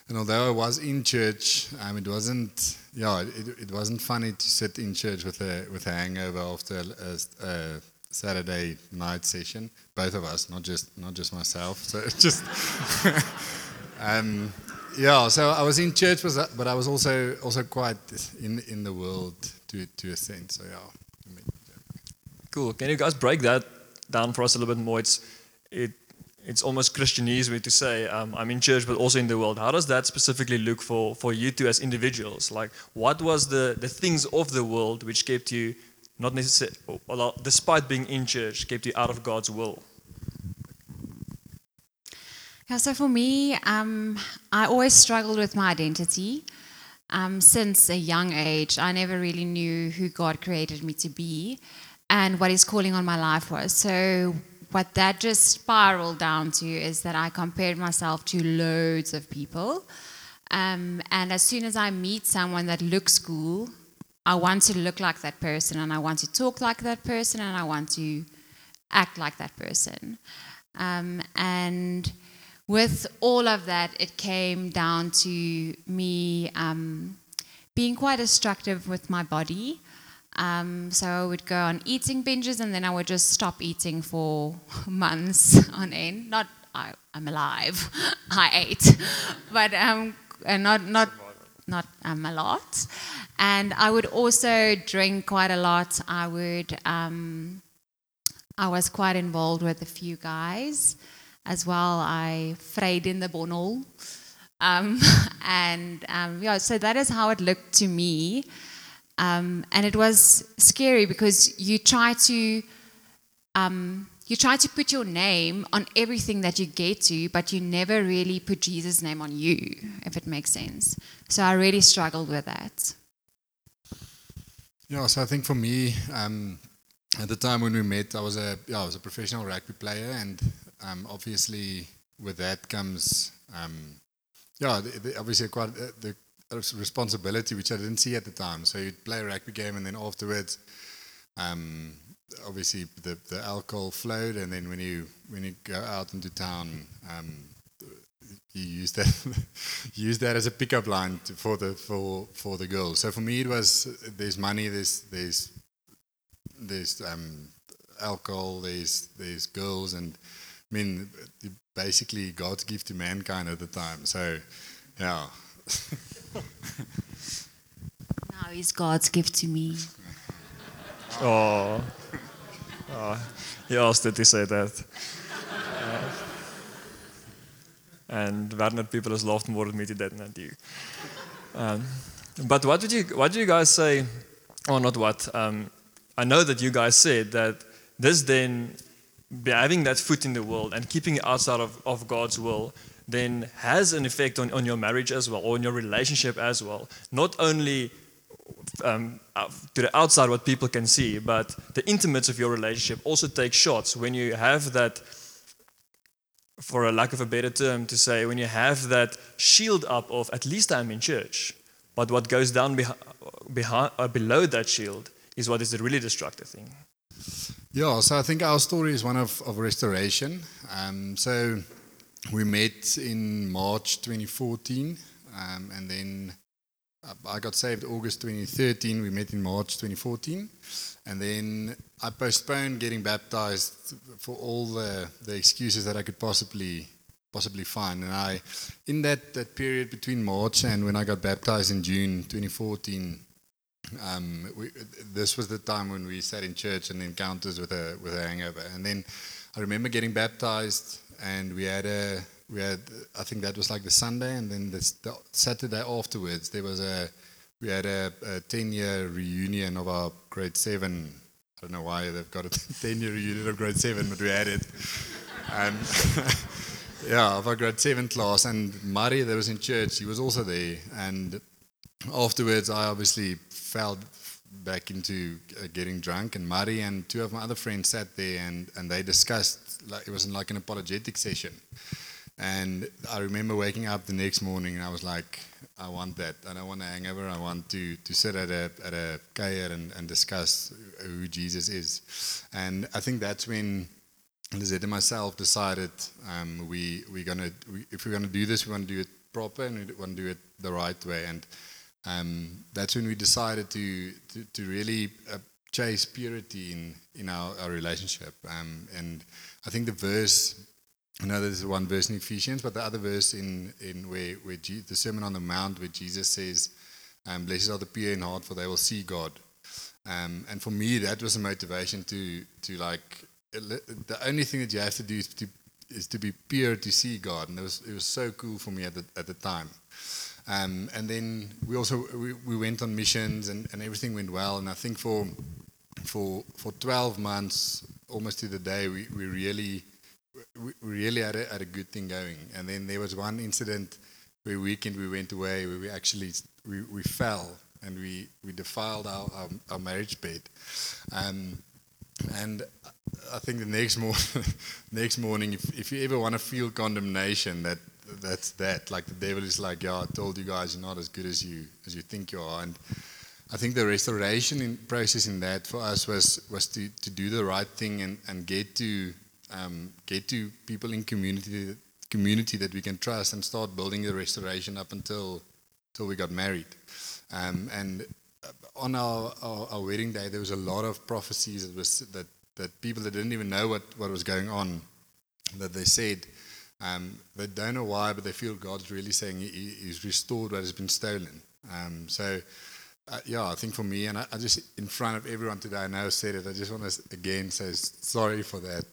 S8: and although I was in church, um, it wasn't yeah it, it wasn't funny to sit in church with a with a hangover after a, a Saturday night session. Both of us, not just not just myself. So just. um, yeah, so I was in church, but I was also also quite in in the world to to a sense. So yeah.
S2: Cool. Can you guys break that down for us a little bit more? It's it it's almost Christianese way to say um, I'm in church, but also in the world. How does that specifically look for for you two as individuals? Like, what was the the things of the world which kept you not necessarily, well, despite being in church, kept you out of God's will?
S7: Yeah, so for me, um, I always struggled with my identity. Um, since a young age, I never really knew who God created me to be and what His calling on my life was. So, what that just spiraled down to is that I compared myself to loads of people. Um, and as soon as I meet someone that looks cool, I want to look like that person and I want to talk like that person and I want to act like that person. Um, and with all of that, it came down to me um, being quite destructive with my body. Um, so I would go on eating binges and then I would just stop eating for months on end. Not I, am alive, I ate, but um, not not not um, a lot. And I would also drink quite a lot. I would. Um, I was quite involved with a few guys as well. I frayed in the bonnel. Um, and um, yeah, so that is how it looked to me. Um, and it was scary because you try to um, you try to put your name on everything that you get to, but you never really put Jesus' name on you, if it makes sense. So I really struggled with that.
S8: Yeah, so I think for me, um, at the time when we met, I was a yeah, I was a professional rugby player, and um, obviously with that comes um, yeah, obviously quite uh, the responsibility which I didn't see at the time. So you'd play a rugby game, and then afterwards, um, obviously the the alcohol flowed, and then when you when you go out into town. Um, you use that use that as a pickup line to, for the for for the girls. So for me, it was there's money, there's there's there's um, alcohol, there's there's girls, and I mean basically God's gift to mankind at the time. So yeah.
S7: now is God's gift to me.
S2: Oh, oh he asked it to say that. Uh, and Werner people has laughed more at me to that than at you. Um, but what did you what did you guys say? Or not what? Um, I know that you guys said that this then having that foot in the world and keeping it outside of, of God's will then has an effect on, on your marriage as well or on your relationship as well. Not only um, to the outside what people can see, but the intimates of your relationship also take shots when you have that, for a lack of a better term to say, when you have that shield up of at least I'm in church, but what goes down behind, behind, uh, below that shield is what is the really destructive thing.
S8: Yeah, so I think our story is one of, of restoration. Um, so we met in March 2014, um, and then I got saved August 2013. We met in March 2014. And then I postponed getting baptized for all the, the excuses that I could possibly possibly find. And I, in that, that period between March and when I got baptized in June 2014, um, we, this was the time when we sat in church and encounters with a with a hangover. And then I remember getting baptized, and we had a we had I think that was like the Sunday, and then the, the Saturday afterwards there was a we had a, a ten year reunion of our grade seven. I don't know why they've got a ten year reunion of grade seven, but we had it. And yeah, of our grade seven class, and Mari that was in church, he was also there, and afterwards I obviously fell back into uh, getting drunk, and Mari and two of my other friends sat there and, and they discussed, like it was like an apologetic session. And I remember waking up the next morning and I was like, I want that. I don't want a hangover. I want to, to sit at a, at a kayer and, and discuss who Jesus is. And I think that's when Lizette and myself decided um, we, we're gonna, we, if we're going to do this, we want to do it proper and we want to do it the right way. And um, that's when we decided to to, to really uh, chase purity in in our, our relationship. Um, and I think the verse, I know there's one verse in Ephesians, but the other verse in in where where Je- the Sermon on the Mount, where Jesus says, um, "Blessed are the pure in heart, for they will see God." Um, and for me, that was a motivation to to like the only thing that you have to do is to is to be pure to see God, and it was it was so cool for me at the at the time. Um, and then we also we, we went on missions and, and everything went well. And I think for for for 12 months, almost to the day, we, we really we really had a, had a good thing going. And then there was one incident where weekend we went away where we actually we, we fell and we, we defiled our, our, our marriage bed. Um, and I think the next morning, next morning, if, if you ever want to feel condemnation, that that's that. Like the devil is like, yeah, I told you guys you're not as good as you as you think you are. And I think the restoration in process in that for us was was to, to do the right thing and, and get to um, get to people in community community that we can trust and start building the restoration up until until we got married. Um, and on our, our, our, wedding day, there was a lot of prophecies that was that, that people that didn't even know what, what was going on, that they said, um, they don't know why, but they feel God's really saying he, He's restored what has been stolen. Um, so, uh, yeah, I think for me, and I, I, just, in front of everyone today, I know said it, I just want to again say sorry for that,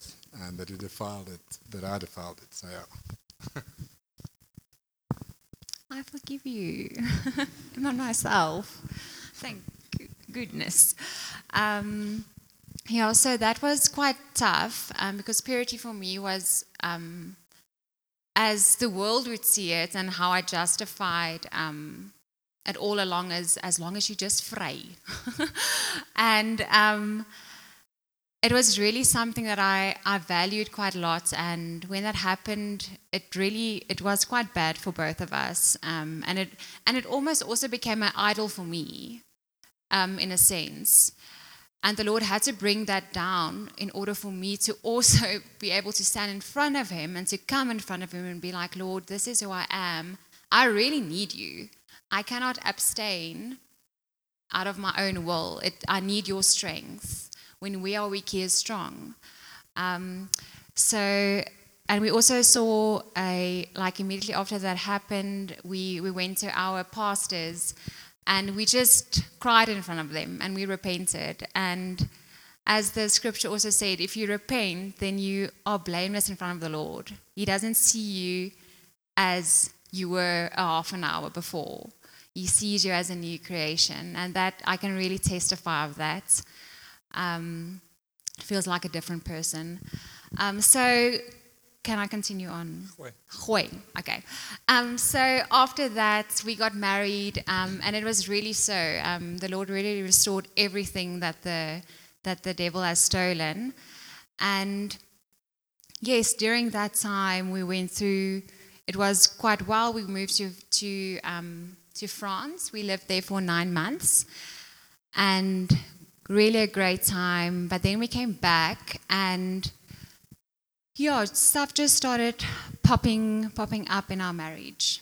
S8: and that you defiled it, that I defiled it. So, yeah.
S7: I forgive you. Not myself. Thank goodness. Um, yeah, so that was quite tough um, because purity for me was um, as the world would see it and how I justified um, it all along as as long as you just free. and um, it was really something that I, I valued quite a lot. And when that happened, it really it was quite bad for both of us. Um, and it and it almost also became an idol for me, um, in a sense. And the Lord had to bring that down in order for me to also be able to stand in front of Him and to come in front of Him and be like, Lord, this is who I am. I really need you. I cannot abstain out of my own will. It, I need your strength. When we are weak, He is strong. Um, so, and we also saw a, like immediately after that happened, we, we went to our pastors and we just cried in front of them and we repented. And as the scripture also said, if you repent, then you are blameless in front of the Lord. He doesn't see you as you were half an hour before. He sees you as a new creation. And that I can really testify of that. Um, feels like a different person. Um, so can I continue on? Hui. Okay. Um, so after that, we got married, um, and it was really so. Um, the Lord really restored everything that the that the devil has stolen, and yes, during that time we went through. It was quite well. We moved to to um, to France. We lived there for nine months, and really a great time. But then we came back and yeah, stuff just started popping popping up in our marriage.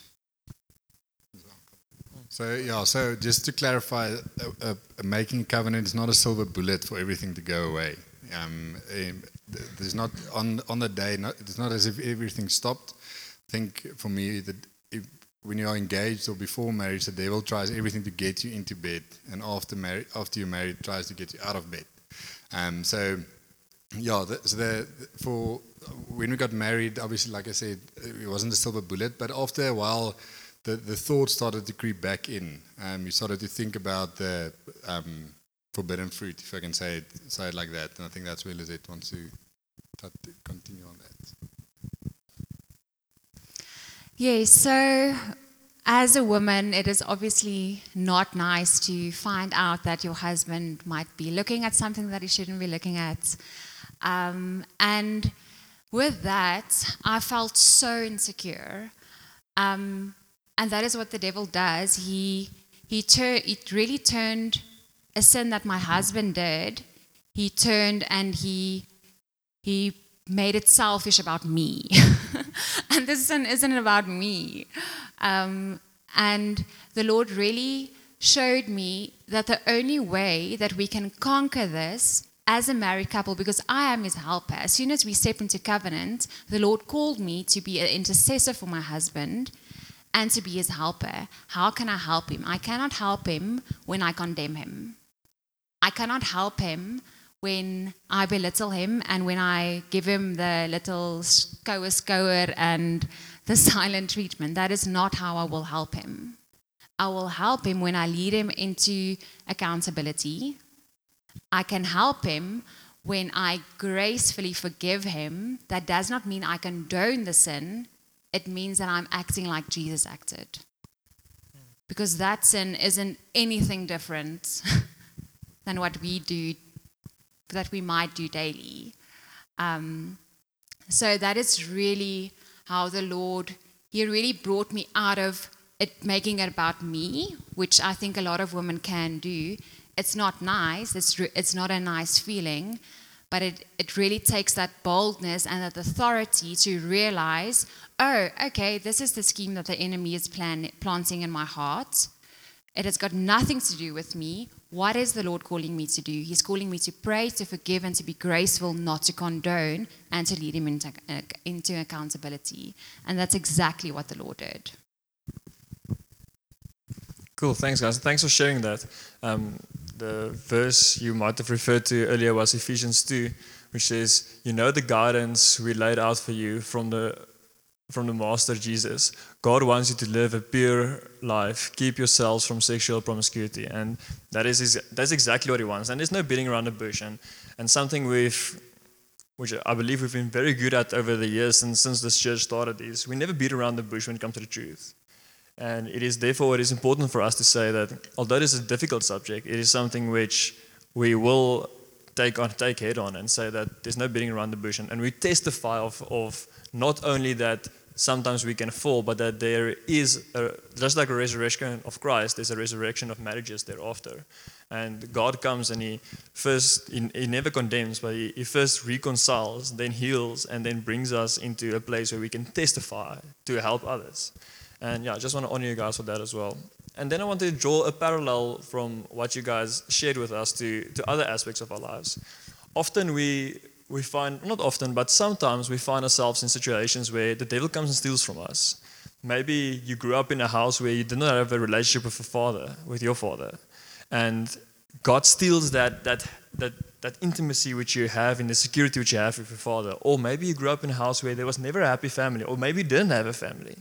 S8: So yeah, so just to clarify, uh, uh, making covenant is not a silver bullet for everything to go away. Um, um, there's not on on the day. Not, it's not as if everything stopped. I think for me that if, when you are engaged or before marriage, the devil tries everything to get you into bed, and after married, after you're married, tries to get you out of bed. Um, so yeah, the, so the, for when we got married, obviously, like I said, it wasn't a silver bullet, but after a while, the, the thought started to creep back in. Um, you started to think about the um, forbidden fruit, if I can say it, say it like that. And I think that's where Lizette wants to, continue on that.
S7: Yeah, so as a woman, it is obviously not nice to find out that your husband might be looking at something that he shouldn't be looking at. Um, and with that, I felt so insecure. Um, and that is what the devil does. He, he tur- it really turned a sin that my husband did, he turned and he, he made it selfish about me. and this sin isn't about me. Um, and the Lord really showed me that the only way that we can conquer this as a married couple, because I am his helper, as soon as we step into covenant, the Lord called me to be an intercessor for my husband and to be his helper. How can I help him? I cannot help him when I condemn him. I cannot help him when I belittle him and when I give him the little skoer skoer and the silent treatment. That is not how I will help him. I will help him when I lead him into accountability. I can help him when I gracefully forgive him. That does not mean I condone the sin, it means that I'm acting like Jesus acted. Because that sin isn't anything different than what we do, that we might do daily. Um, so that is really how the Lord, He really brought me out of it making it about me, which I think a lot of women can do. It's not nice, it's, re- it's not a nice feeling, but it, it really takes that boldness and that authority to realize oh, okay, this is the scheme that the enemy is plan- planting in my heart. It has got nothing to do with me. What is the Lord calling me to do? He's calling me to pray, to forgive, and to be graceful, not to condone, and to lead him into, uh, into accountability. And that's exactly what the Lord did.
S2: Cool, thanks, guys. Thanks for sharing that. Um, the verse you might have referred to earlier was Ephesians 2, which says, You know the guidance we laid out for you from the from the Master Jesus. God wants you to live a pure life. Keep yourselves from sexual promiscuity. And that is that's exactly what he wants. And there's no beating around the bush. And, and something we've which I believe we've been very good at over the years and since this church started is we never beat around the bush when it comes to the truth. And it is therefore it is important for us to say that although this is a difficult subject, it is something which we will take on take head on and say that there's no beating around the bush and, and we testify of, of not only that sometimes we can fall, but that there is, a, just like a resurrection of Christ, there's a resurrection of marriages thereafter. And God comes and He first, He, he never condemns, but he, he first reconciles, then heals, and then brings us into a place where we can testify to help others. And yeah, I just want to honor you guys for that as well. And then I want to draw a parallel from what you guys shared with us to, to other aspects of our lives. Often we, we find, not often, but sometimes we find ourselves in situations where the devil comes and steals from us. Maybe you grew up in a house where you did not have a relationship with a father, with your father. And God steals that, that, that, that intimacy which you have in the security which you have with your father. Or maybe you grew up in a house where there was never a happy family, or maybe you didn't have a family.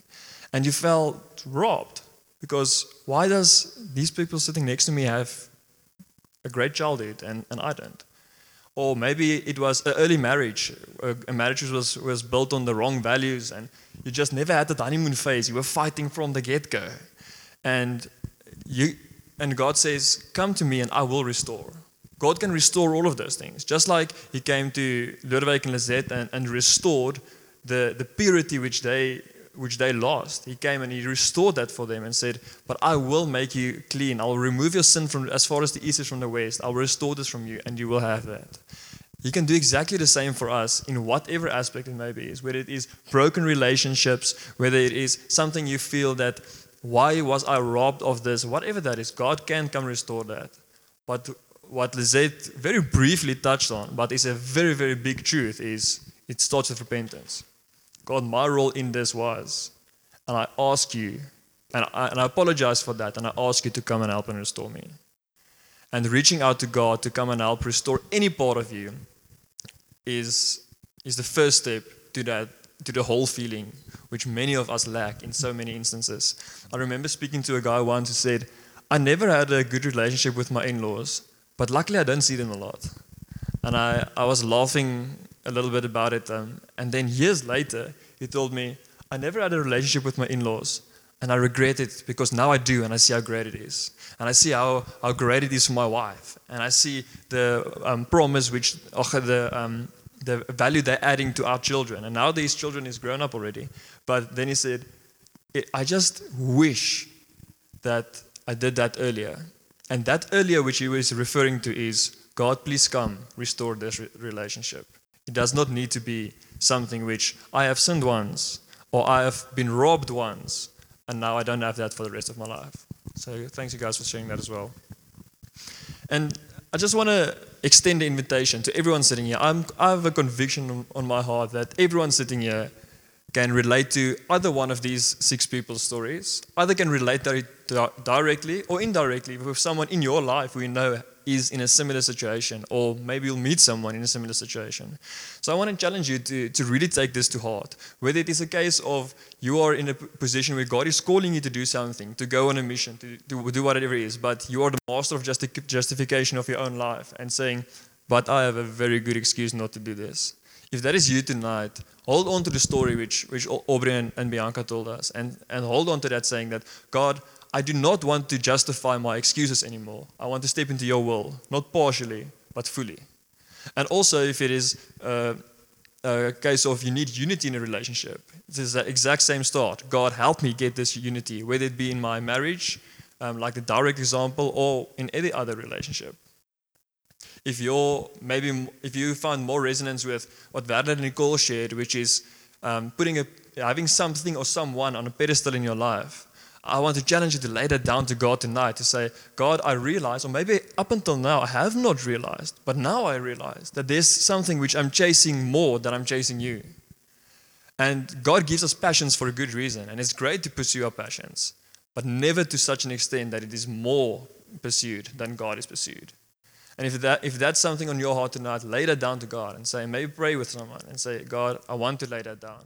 S2: And you felt robbed because why does these people sitting next to me have a great childhood and, and I don't? Or maybe it was an early marriage, a marriage was, was built on the wrong values and you just never had the honeymoon phase. You were fighting from the get go. And, you, and God says, Come to me and I will restore. God can restore all of those things. Just like He came to Lodewijk and Lizette and, and restored the, the purity which they which they lost. He came and he restored that for them and said, But I will make you clean. I will remove your sin from as far as the east is from the west. I will restore this from you, and you will have that. He can do exactly the same for us in whatever aspect it may be, whether it is broken relationships, whether it is something you feel that why was I robbed of this? Whatever that is, God can come restore that. But what Lizette very briefly touched on, but is a very, very big truth, is it starts with repentance. God, my role in this was, and I ask you, and I, and I apologize for that, and I ask you to come and help and restore me. And reaching out to God to come and help restore any part of you is, is the first step to that to the whole feeling, which many of us lack in so many instances. I remember speaking to a guy once who said, I never had a good relationship with my in laws, but luckily I don't see them a lot. And I, I was laughing a little bit about it. Um, and then years later, he told me, I never had a relationship with my in laws, and I regret it because now I do, and I see how great it is. And I see how, how great it is for my wife. And I see the um, promise, which, or the, um, the value they're adding to our children. And now these children is grown up already. But then he said, I just wish that I did that earlier. And that earlier, which he was referring to, is God, please come, restore this re- relationship. It does not need to be something which I have sinned once, or I have been robbed once, and now I don't have that for the rest of my life. So thanks you guys for sharing that as well. And I just want to extend the invitation to everyone sitting here. I'm, I have a conviction on my heart that everyone sitting here can relate to either one of these six people's stories, either can relate directly or indirectly with someone in your life who you know is in a similar situation, or maybe you'll meet someone in a similar situation. So I want to challenge you to, to really take this to heart. Whether it is a case of you are in a position where God is calling you to do something, to go on a mission, to, to do whatever it is, but you are the master of justi- justification of your own life and saying, But I have a very good excuse not to do this. If that is you tonight, hold on to the story which, which Aubrey and, and Bianca told us, and, and hold on to that saying that, God, I do not want to justify my excuses anymore. I want to step into your will, not partially, but fully. And also, if it is uh, a case of you need unity in a relationship, it is the exact same start. God, help me get this unity, whether it be in my marriage, um, like the direct example, or in any other relationship. If you're maybe if you found more resonance with what Werner and Nicole shared, which is um, putting a having something or someone on a pedestal in your life, I want to challenge you to lay that down to God tonight to say, God, I realize, or maybe up until now I have not realized, but now I realize that there's something which I'm chasing more than I'm chasing you. And God gives us passions for a good reason, and it's great to pursue our passions, but never to such an extent that it is more pursued than God is pursued. And if, that, if that's something on your heart tonight, lay that down to God and say, maybe pray with someone and say, God, I want to lay that down.